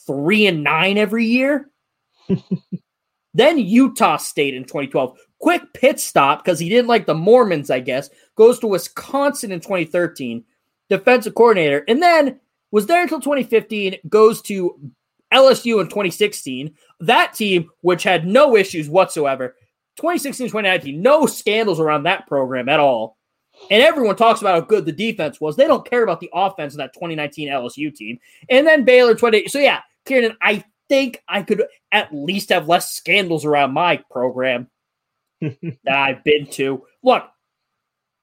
three and nine every year? (laughs) then Utah State in 2012. Quick pit stop because he didn't like the Mormons, I guess. Goes to Wisconsin in 2013, defensive coordinator. And then was there until 2015, goes to LSU in 2016. That team, which had no issues whatsoever, 2016 2019, no scandals around that program at all. And everyone talks about how good the defense was. They don't care about the offense of that 2019 LSU team. And then Baylor 20. So, yeah, Kieran, I think I could at least have less scandals around my program (laughs) that I've been to. Look,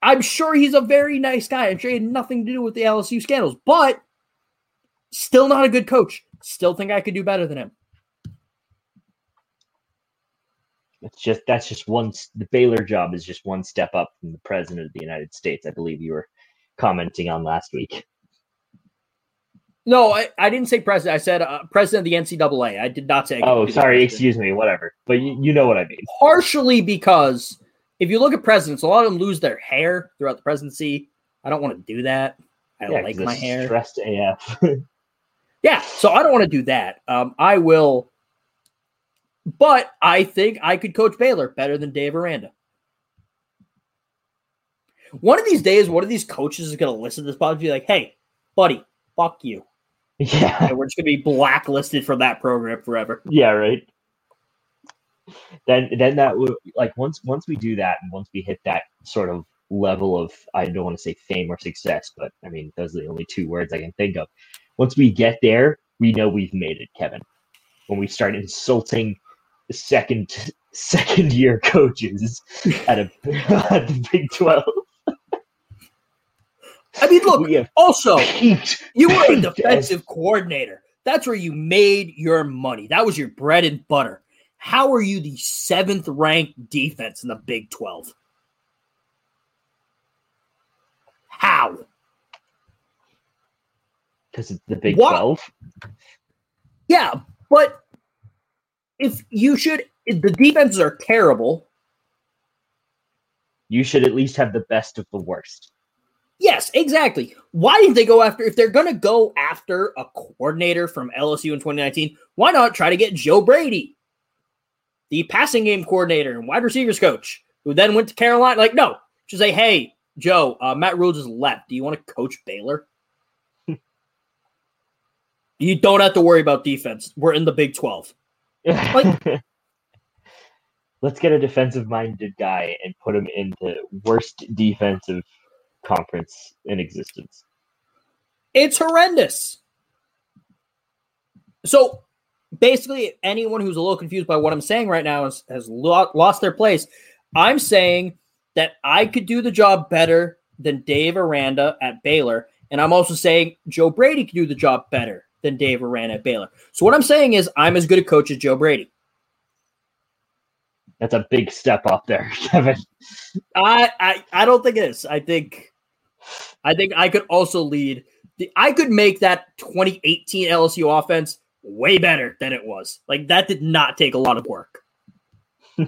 I'm sure he's a very nice guy. I'm sure he had nothing to do with the LSU scandals, but still not a good coach. Still think I could do better than him. It's just that's just one. The Baylor job is just one step up from the president of the United States. I believe you were commenting on last week. No, I, I didn't say president. I said uh, president of the NCAA. I did not say. Oh, sorry. Excuse me. Whatever. But you, you know what I mean. Partially because if you look at presidents, a lot of them lose their hair throughout the presidency. I don't want to do that. I yeah, like my hair. Stressed AF. (laughs) yeah, so I don't want to do that. Um, I will but I think I could coach Baylor better than Dave Aranda. One of these days, one of these coaches is going to listen to this podcast and be like, hey, buddy, fuck you. Yeah. And we're just going to be blacklisted from that program forever. Yeah, right. Then, then that would like once once we do that and once we hit that sort of level of I don't want to say fame or success, but I mean those are the only two words I can think of. Once we get there, we know we've made it, Kevin. When we start insulting second second year coaches at a at the Big Twelve. I mean, look. Also, you were a (laughs) defensive coordinator. That's where you made your money. That was your bread and butter. How are you the seventh ranked defense in the Big Twelve? How? Because it's the Big Twelve. Yeah, but if you should, if the defenses are terrible. You should at least have the best of the worst. Yes, exactly. Why didn't they go after if they're going to go after a coordinator from LSU in 2019? Why not try to get Joe Brady, the passing game coordinator and wide receivers coach, who then went to Carolina? Like, no, just say, hey, Joe, uh, Matt Rhule just left. Do you want to coach Baylor? (laughs) you don't have to worry about defense. We're in the Big 12. Like, (laughs) Let's get a defensive minded guy and put him in the worst defensive conference in existence. It's horrendous. So basically, anyone who's a little confused by what I'm saying right now has, has lo- lost their place. I'm saying that I could do the job better than Dave Aranda at Baylor. And I'm also saying Joe Brady could do the job better than Dave Aranda at Baylor. So what I'm saying is I'm as good a coach as Joe Brady. That's a big step up there, (laughs) Kevin. I, I I don't think it is. I think I think I could also lead. The, I could make that 2018 LSU offense way better than it was. Like that did not take a lot of work. (laughs)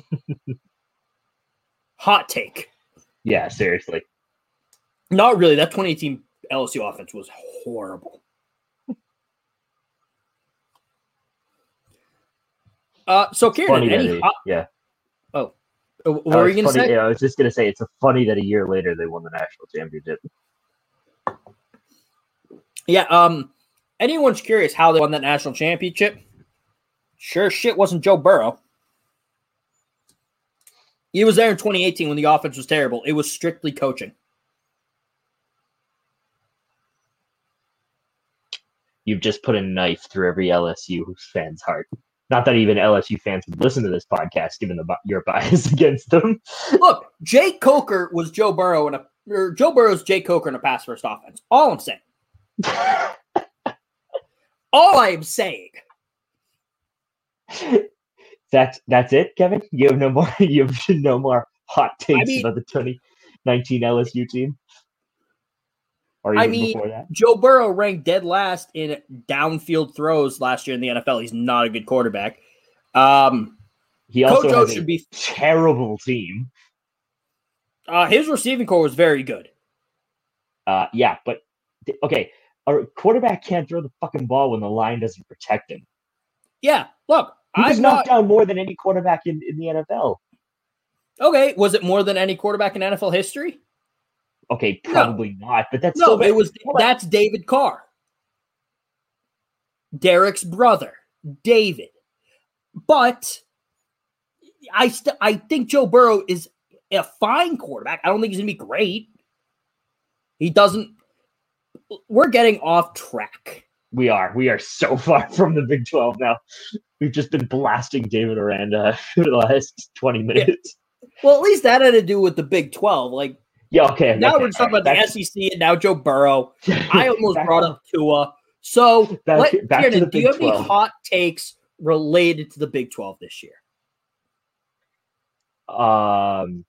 Hot take. Yeah, seriously. Not really. That 2018 LSU offense was horrible. Uh, so Kieran, any yeah. Oh, what were you going to say? Yeah, I was just going to say it's funny that a year later they won the national championship. Yeah. Um. Anyone's curious how they won that national championship? Sure, shit wasn't Joe Burrow. He was there in 2018 when the offense was terrible. It was strictly coaching. You've just put a knife through every LSU fan's heart. Not that even LSU fans would listen to this podcast, given the your bias (laughs) against them. Look, Jake Coker was Joe Burrow in a or Joe Burrow's Jake Coker in a pass first offense. All I'm saying. (laughs) All I am saying. That's that's it, Kevin. You have no more. (laughs) You have no more hot takes I mean, about the 2019 LSU team. I mean, Joe Burrow ranked dead last in downfield throws last year in the NFL. He's not a good quarterback. Um, he also should be terrible team. Uh, his receiving core was very good. Uh, yeah, but okay, a quarterback can't throw the fucking ball when the line doesn't protect him. Yeah, look, he was knocked down more than any quarterback in, in the NFL. Okay, was it more than any quarterback in NFL history? Okay, probably no. not, but that's no. It was (laughs) that's David Carr, Derek's brother, David. But I st- I think Joe Burrow is a fine quarterback. I don't think he's gonna be great. He doesn't. We're getting off track. We are. We are so (laughs) far from the Big Twelve now. We've just been blasting David Aranda (laughs) for the last twenty minutes. Yeah. Well, at least that had to do with the Big Twelve. Like yeah, okay. Now okay, we're talking about the SEC and now Joe Burrow. (laughs) I almost brought up Tua. So, back, let, back Kieran, do you have 12. any hot takes related to the Big 12 this year? Um,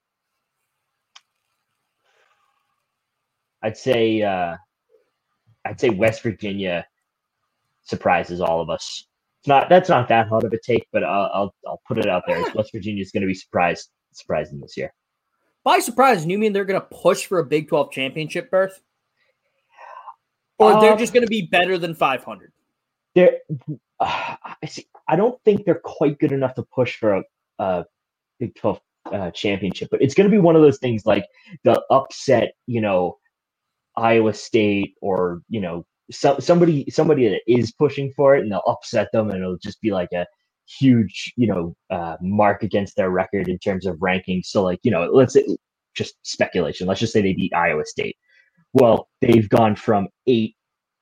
I'd say uh, I'd say West Virginia surprises all of us. It's not that's not that hot of a take, but I'll I'll, I'll put it out there. West Virginia is going to be surprised surprising this year. By surprise, you mean they're going to push for a Big 12 championship berth? Or um, they're just going to be better than 500? They're, uh, I, see, I don't think they're quite good enough to push for a, a Big 12 uh, championship, but it's going to be one of those things like the upset, you know, Iowa State or, you know, so, somebody somebody that is pushing for it and they'll upset them and it'll just be like a huge, you know, uh, mark against their record in terms of rankings. So, like, you know, let's say, just speculation. Let's just say they beat Iowa State. Well, they've gone from eight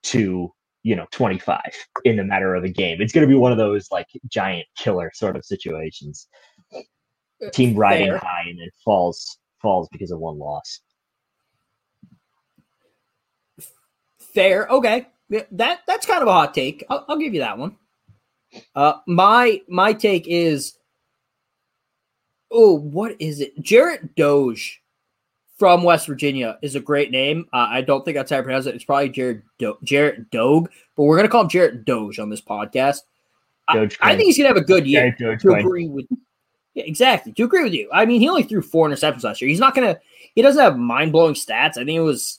to you know 25 in the matter of a game. It's going to be one of those like giant killer sort of situations. Uh, Team riding Fair. high and then falls falls because of one loss. Fair, okay. That that's kind of a hot take. I'll, I'll give you that one. Uh, my my take is, oh, what is it? Jarret Doge from West Virginia is a great name. Uh, I don't think that's how I pronounce it. It's probably Jared Do- Jarret Doeg, but we're gonna call him Jarret Doge on this podcast. I, I, think he's gonna have a good year. to agree with, yeah, exactly. To agree with you. I mean, he only threw four interceptions last year. He's not gonna. He doesn't have mind blowing stats. I think it was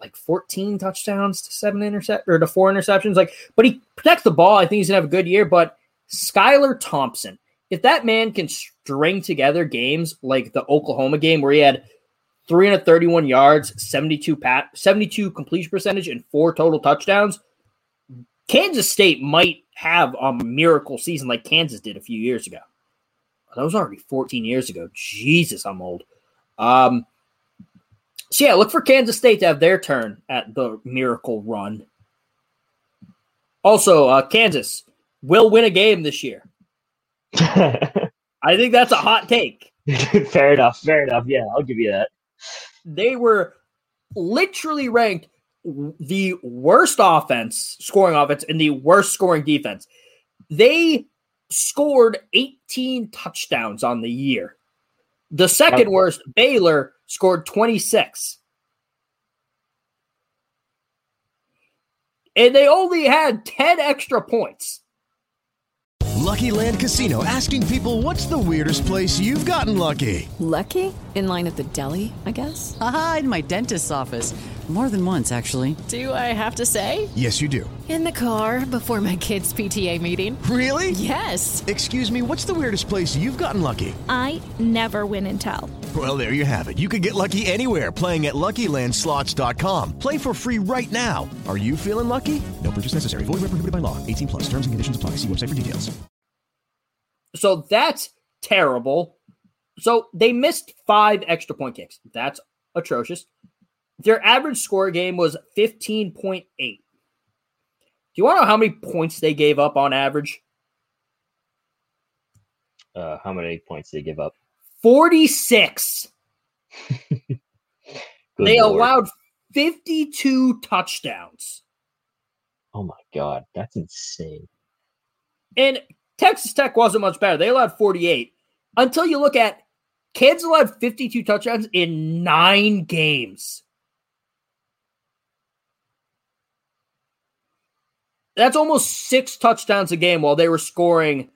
like 14 touchdowns to seven intercept or to four interceptions. Like, but he protects the ball. I think he's gonna have a good year. But Skylar Thompson, if that man can string together games like the Oklahoma game where he had 331 yards, 72 pat, 72 completion percentage, and four total touchdowns, Kansas State might have a miracle season like Kansas did a few years ago. That was already 14 years ago. Jesus, I'm old. Um, so yeah, look for Kansas State to have their turn at the miracle run. Also, uh, Kansas will win a game this year. I think that's a hot take. (laughs) fair enough. Fair enough. Yeah, I'll give you that. They were literally ranked the worst offense, scoring offense, and the worst scoring defense. They scored 18 touchdowns on the year. The second worst, Baylor, scored 26. And they only had 10 extra points. Lucky Land Casino asking people what's the weirdest place you've gotten lucky? Lucky? In line at the deli, I guess? Aha, in my dentist's office. More than once, actually. Do I have to say? Yes, you do. In the car before my kids' PTA meeting. Really? Yes. Excuse me, what's the weirdest place you've gotten lucky? I never win and tell. Well, there you have it. You can get lucky anywhere playing at LuckyLandSlots.com. Play for free right now. Are you feeling lucky? No purchase necessary. Void where prohibited by law. 18 plus. Terms and conditions apply. See website for details. So that's terrible. So they missed five extra point kicks. That's atrocious. Their average score game was 15.8. Do you want to know how many points they gave up on average? Uh, how many points they give up? 46. (laughs) They Lord. allowed 52 touchdowns. Oh my god, that's insane. And Texas Tech wasn't much better. They allowed 48. Until you look at Kids allowed 52 touchdowns in nine games. That's almost six touchdowns a game while they were scoring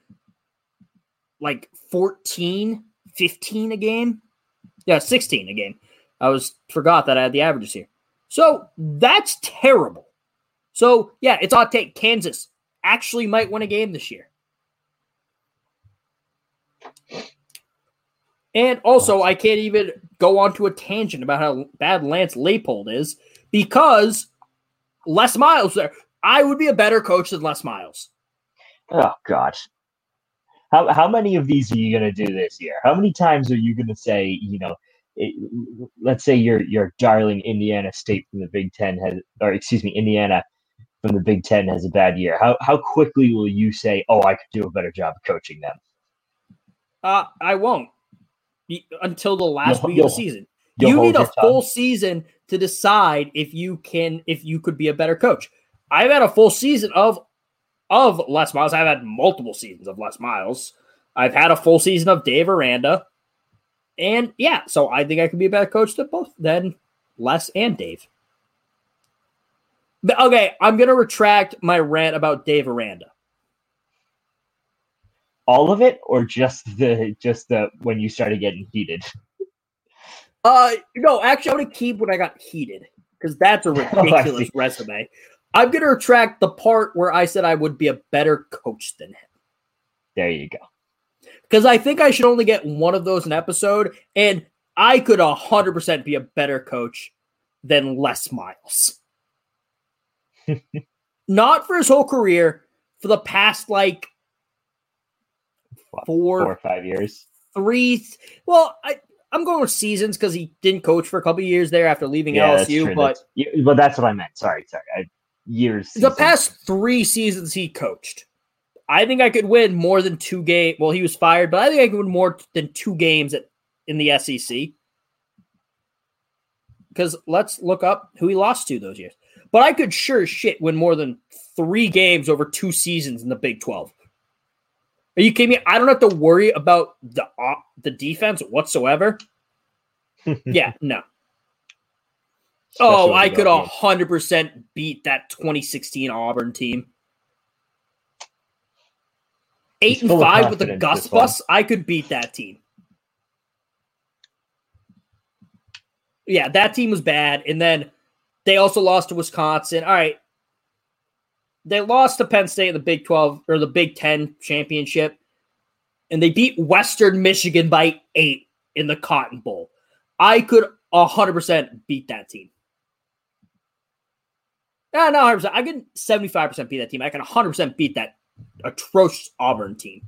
like 14, 15 a game. Yeah, 16 a game. I was forgot that I had the averages here. So that's terrible. So yeah, it's odd take. Kansas actually might win a game this year. And also, I can't even go on to a tangent about how bad Lance Leipold is because Les Miles there. I would be a better coach than Les Miles. Oh god. How how many of these are you going to do this year? How many times are you going to say, you know, it, let's say your your darling Indiana State from the Big 10 has or excuse me, Indiana from the Big 10 has a bad year. How how quickly will you say, "Oh, I could do a better job coaching them?" Uh, I won't until the last You'll- week of the season. You need a tongue. full season to decide if you can if you could be a better coach. I've had a full season of of Les Miles. I've had multiple seasons of Les Miles. I've had a full season of Dave Aranda. And yeah, so I think I could be a better coach than both than Les and Dave. Okay, I'm gonna retract my rant about Dave Aranda. All of it or just the just the when you started getting heated? Uh, no, actually, I'm gonna keep when I got heated because that's a (laughs) ridiculous see. resume. I'm gonna retract the part where I said I would be a better coach than him There you go. because I think I should only get one of those an episode, and I could hundred percent be a better coach than Les Miles. (laughs) Not for his whole career, for the past like four, four or five years. three. Well, I I'm going with seasons because he didn't coach for a couple years there after leaving Yeah, LSU, but. That's- yeah, but that's what I meant. Sorry, sorry. I, years. The seasons. past three seasons he coached, I think I could win more than two game. Well, he was fired, but I think I could win more than two games at, in the SEC. Because let's look up who he lost to those years. But I could sure shit win more than three games over two seasons in the Big Twelve. Are you kidding me? I don't have to worry about the uh, the defense whatsoever. (laughs) yeah, no. Oh, I could a hundred percent beat that 2016 Auburn team. Eight He's and five with the Gus bus, I could beat that team. Yeah, that team was bad, and then They also lost to Wisconsin. All right. They lost to Penn State in the Big 12 or the Big 10 championship, and they beat Western Michigan by eight in the Cotton Bowl. I could 100% beat that team. No, no, 100%. I can 75% beat that team. I can 100% beat that atrocious Auburn team.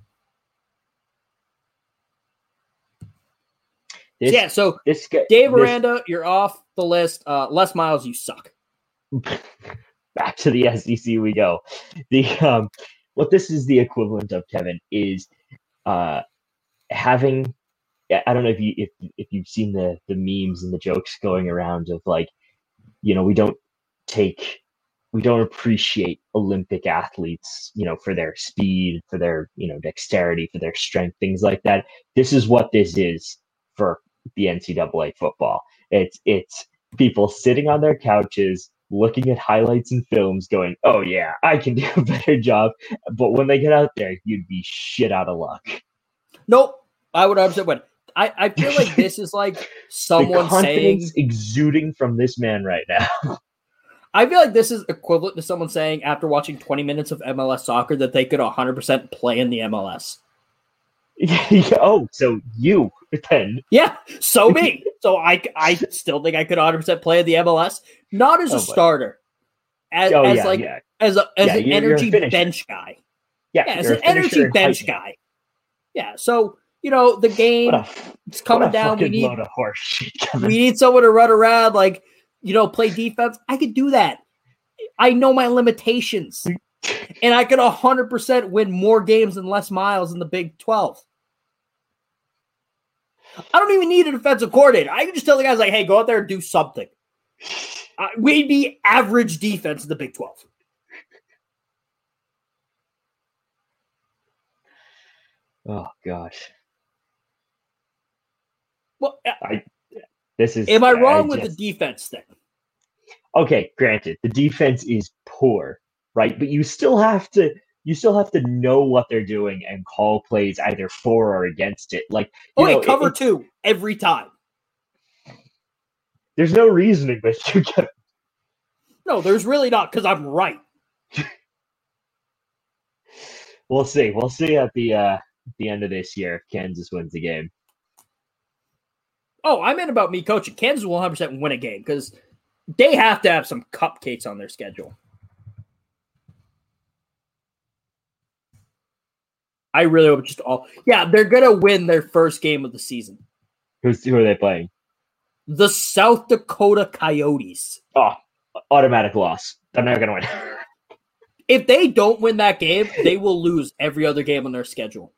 This, yeah, so this Dave this- Aranda, you're off the list. Uh, Les Miles, you suck. (laughs) back to the SEC we go. The um, what this is the equivalent of Kevin is uh, having. I don't know if you if if you've seen the the memes and the jokes going around of like, you know, we don't take we don't appreciate Olympic athletes, you know, for their speed, for their you know dexterity, for their strength, things like that. This is what this is for the NCAA football. It's it's people sitting on their couches looking at highlights and films going, oh yeah, I can do a (laughs) better job. But when they get out there, you'd be shit out of luck. Nope. I would upset when I, I feel like (laughs) this is like someone saying exuding from this man right now. (laughs) I feel like this is equivalent to someone saying after watching 20 minutes of MLS soccer that they could 100% play in the MLS. (laughs) oh, so you (laughs) then? Yeah, so (laughs) me. so I, I still think I could 100% play in the MLS, not as a Oh, but- starter, as, Oh, as yeah, like yeah. as a as Yeah, an you're- you're energy bench guy. Yeah, Yeah, as an energy bench guy. Yeah, so you know the game a, it's coming a down. We need load of horse shit. Kevin. we need someone to run around like you know play defense i could do that. I know my limitations. (laughs) And i could 100% win more games than Les Miles in the big 12 i don't even need a defensive coordinator. I can just tell the guys like hey go out there and do something. Uh, we'd be average defense in the big 12 Oh gosh, well uh, I this is. am i wrong with just- the defense thing okay, granted, the defense is poor, right? But you still have to you still have to know what they're doing and call plays either for or against it. Like you okay know, cover it- two every time there's no reasoning, but you get no there's really not because i'm right (laughs) we'll see. We'll see at the uh the end of this year if Kansas wins the game. Oh, I meant about me coaching. Kansas will 100% win a game because they have to have some cupcakes on their schedule. I really hope just all. Yeah, they're going to win their first game of the season. Who's who are they playing? The South Dakota Coyotes. Oh, automatic loss. They're not gonna win. (laughs) If they don't win that game, they will lose every other game on their schedule.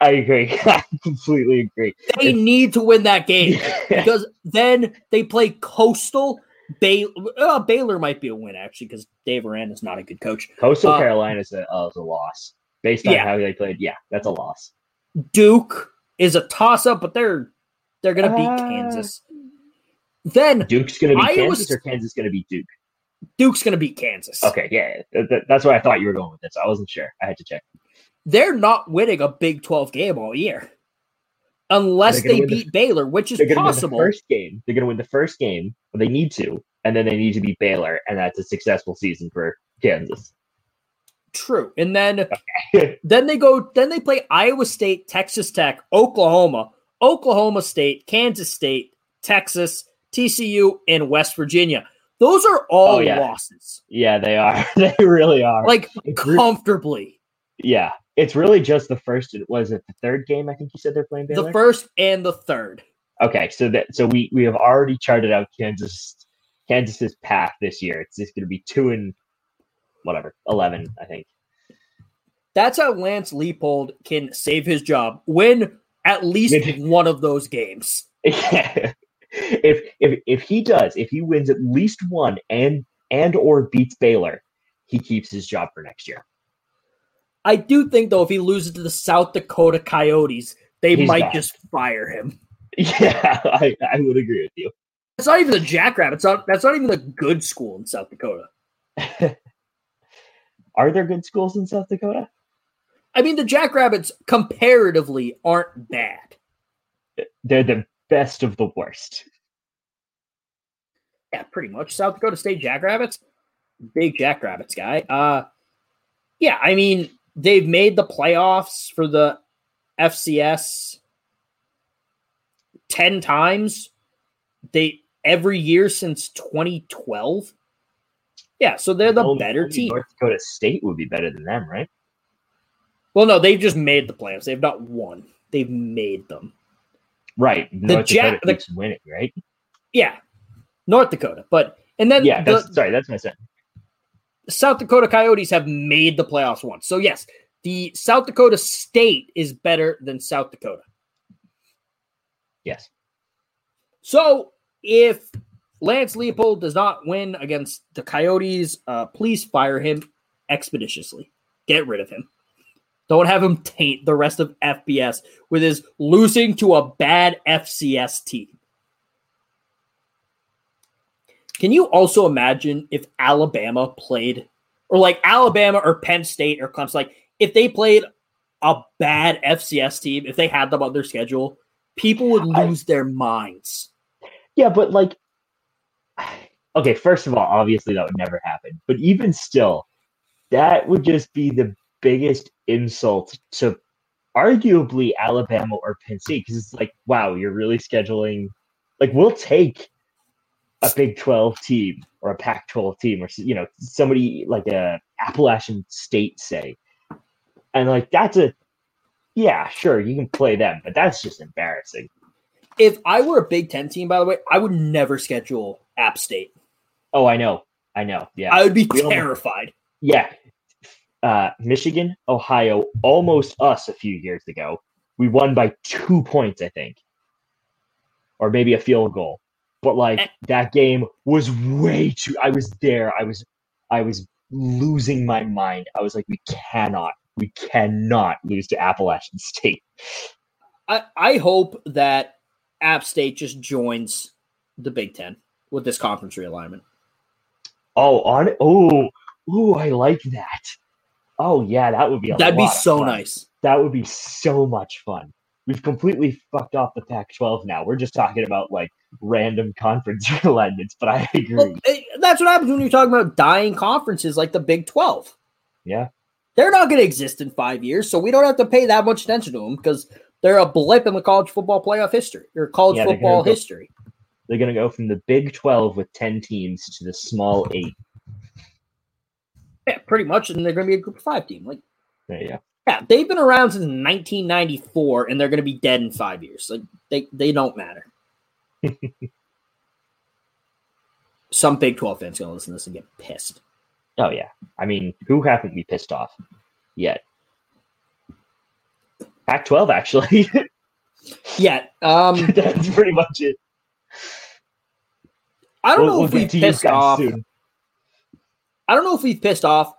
I agree. (laughs) I completely agree. They need to win that game (laughs) because then they play Coastal. Bay- uh, Baylor might be a win actually because Dave Aranda is not a good coach. Coastal Uh, Carolina is a, uh, is a loss based on Yeah. how they played. Yeah, that's a loss. Duke is a toss up, but they're they're gonna beat Uh, Kansas. Then Duke's gonna be Iowa Kansas or Kansas gonna be Duke. Duke's gonna beat Kansas. Okay, yeah, th- th- that's why I thought you were going with this. I wasn't sure. I had to check. They're not winning a Big 12 game all year. Unless they win the- beat Baylor, which is possible. first game. They're gonna win the first game, but they need to, and then they need to beat Baylor, and that's a successful season for Kansas. True. And then (laughs) then they go then they play Iowa State, Texas Tech, Oklahoma, Oklahoma State, Kansas State, Texas, TCU, and West Virginia. Those are all Oh, yeah. losses. Yeah, they are. (laughs) they really are. Like comfortably. yeah, it's really just the first. Was it the third game? I think you said they're playing Baylor. The first and the third. Okay, so that so we we have already charted out Kansas Kansas's path this year. It's just going to be two and whatever eleven, I think. That's how Lance Leipold can save his job. Win at least (laughs) one of those games. (laughs) if if if he does, if he wins at least one and and or beats Baylor, he keeps his job for next year. I do think though, if he loses to the South Dakota Coyotes, they He's might just fire him. (laughs) Yeah, I, I would agree with you. It's not even the Jackrabbits. Not, that's not even the good school in South Dakota. (laughs) Are there good schools in South Dakota? I mean, the Jackrabbits comparatively aren't bad. They're the best of the worst. Yeah, pretty much. South Dakota State Jackrabbits, big Jackrabbits guy. Uh, yeah, I mean they've made the playoffs for the FCS ten times. They every year since 2012. Yeah, so they're the better team. North Dakota State would be better than them, right? Well, no, they've just made the playoffs. They've not won. They've made them. Right. The North Ja- Dakota the- keeps winning, right? Yeah, North Dakota, but and then Yeah, the- that's sorry, that's my South Dakota Coyotes have made the playoffs once. So yes, the South Dakota State is better than South Dakota. Yes. So if Lance Leipold does not win against the Coyotes, uh, please fire him expeditiously. Get rid of him. Don't have him taint the rest of FBS with his losing to a bad FCS team. Can you also imagine if Alabama played, or like Alabama or Penn State or Clemson, like if they played a bad FCS team, if they had them on their schedule, people would lose their minds. Yeah, but like, (sighs) okay, first of all, obviously that would never happen. But even still, that would just be the biggest insult to arguably Alabama or Penn State because it's like, wow, you're really scheduling. Like, we'll take a Big 12 team or a Pac 12 team or, you know, somebody like a Appalachian State, say. And like, that's a, yeah, sure, you can play them, but that's just embarrassing. If I were a Big Ten team, by the way, I would never schedule App State. Oh, I know. I know. Yeah. I would be We almost- terrified. yeah. Uh, Michigan, Ohio, almost us a few years ago. We won by two points, I think, or maybe a field goal. But like eh. that game was way too. I was there. I was, I was losing my mind. I was like, we cannot, we cannot lose to Appalachian (laughs) State. I, I hope that App State just joins the Big Ten with this conference realignment. Oh, on oh, oh, I like that. Oh yeah, that would be a That'd be so nice. That would be so much fun. We've completely fucked off the Pac-12 now. We're just talking about like random (laughs) conference (laughs) alignments, but I agree. Well, that's what happens when you're talking about dying conferences like the Big 12. yeah, They're not going to exist in five years, so we don't have to pay that much attention to them because they're a blip in the college football playoff history or college Yeah, they're football go- history. they're gonna go from the Big 12 with 10 teams to the small eight. Yeah, pretty much, and they're going to be a Group of Five team. Like, you go. yeah, they've been around since 1994, and they're going to be dead in five years. Like, they they don't matter. (laughs) Some Big 12 fans going to listen to this and get pissed. Oh yeah. I mean, who haven't we pissed off yet? Pac-12 actually. (laughs) Yeah, um, (laughs) That's pretty much it. I don't We'll- know we'll if we've pissed off. soon. I don't know if we've pissed off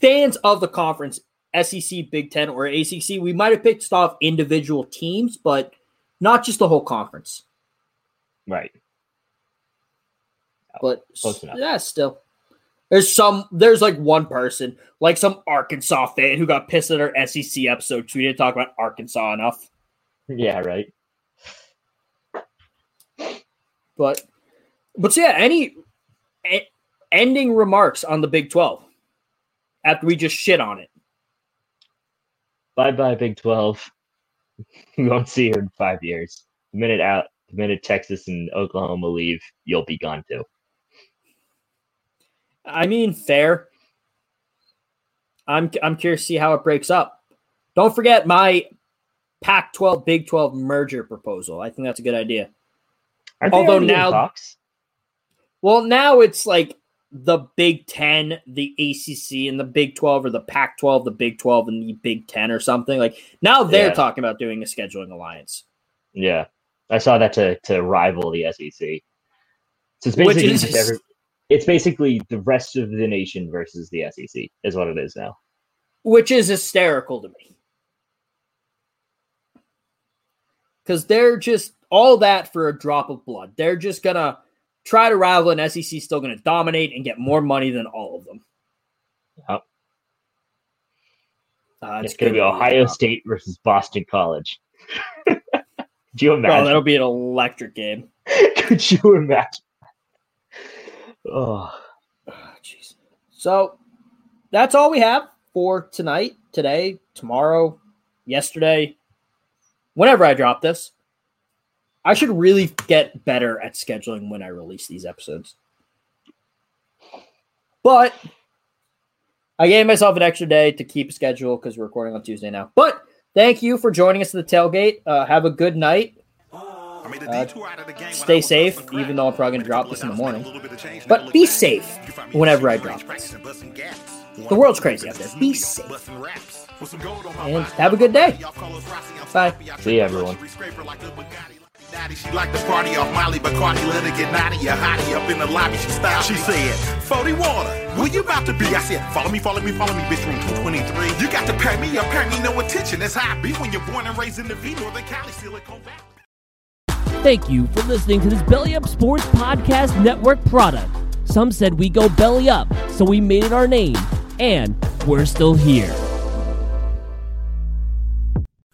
fans of the conference, SEC, Big Ten, or ACC. We might have pissed off individual teams, but not just the whole conference. Right. Oh, but yeah, still. There's some there's like one person, like some Arkansas fan who got pissed at our SEC episode. didn't talk about Arkansas enough. Yeah, right. But but so yeah, any e- ending remarks on the Big 12 after we just shit on it. Bye bye, Big 12. (laughs) We won't see you in five years. The minute out, the minute Texas and Oklahoma leave, you'll be gone too. I mean, fair. I'm I'm curious to see how it breaks up. Don't forget my Pac-12 Big 12 merger proposal. I think that's a good idea. Although now-? Well, now it's like the Big 10, the ACC, and the Big 12, or the Pac-12, the Big 12, and the Big 10, or something. Like now they're Yeah. talking about doing a scheduling alliance. Yeah, I saw that to to rival the SEC. So it's basically is- every, it's basically the rest of the nation versus the SEC is what it is now. which is hysterical to me. Because they're just all that for a drop of blood. They're just gonna try to rival an SEC, still gonna dominate and get more money than all of them. Yep. Uh, It's going to be Ohio State versus Boston College. (laughs) (laughs) Could you imagine? that'll be an electric game. (laughs) Could you imagine? Oh, ah, jeez. So that's all we have for tonight, today, tomorrow, yesterday, whenever I drop this. I should really get better at scheduling when I release these episodes. But I gave myself an extra day to keep a schedule because we're recording on Tuesday now. But thank you for joining us at the tailgate. Uh, have a good night. Uh, stay safe, even though I'm probably going to drop this in the morning. But be safe whenever I drop this. The world's crazy out there. Be safe. And have a good day. Bye. See you, everyone. She like the party off Molly Bacardi, let her get naughty, a hottie up in the lobby. She styled. She said, 40 water, where you about to be? I said, follow me, follow me, follow me, bitch, room 223. You got to pay me up, pay me no attention. That's how I be when you're born and raised in the V, Northern Cali, Silicon Valley. Thank you for listening to this Belly Up Sports Podcast Network product. Some said we go belly up, so we made it our name, and we're still here.